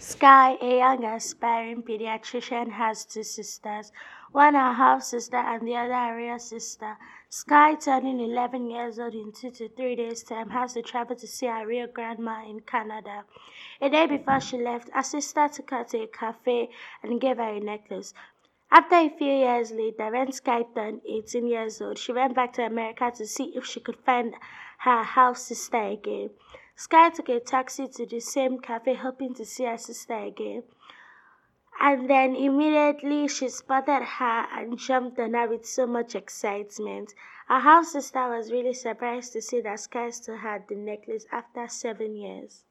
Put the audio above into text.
Sky, a young aspiring pediatrician, has two sisters, one a half sister and the other a real sister. Sky, turning 11 years old in two to three days' time, has to travel to see her real grandma in Canada. A day before she left, her sister took her to a cafe and gave her a necklace. After a few years later, when Sky turned 18 years old, she went back to America to see if she could find her half sister again. Sky took a taxi to the same cafe, hoping to see her sister again. And then immediately she spotted her and jumped on her with so much excitement. Her half sister was really surprised to see that Sky still had the necklace after seven years.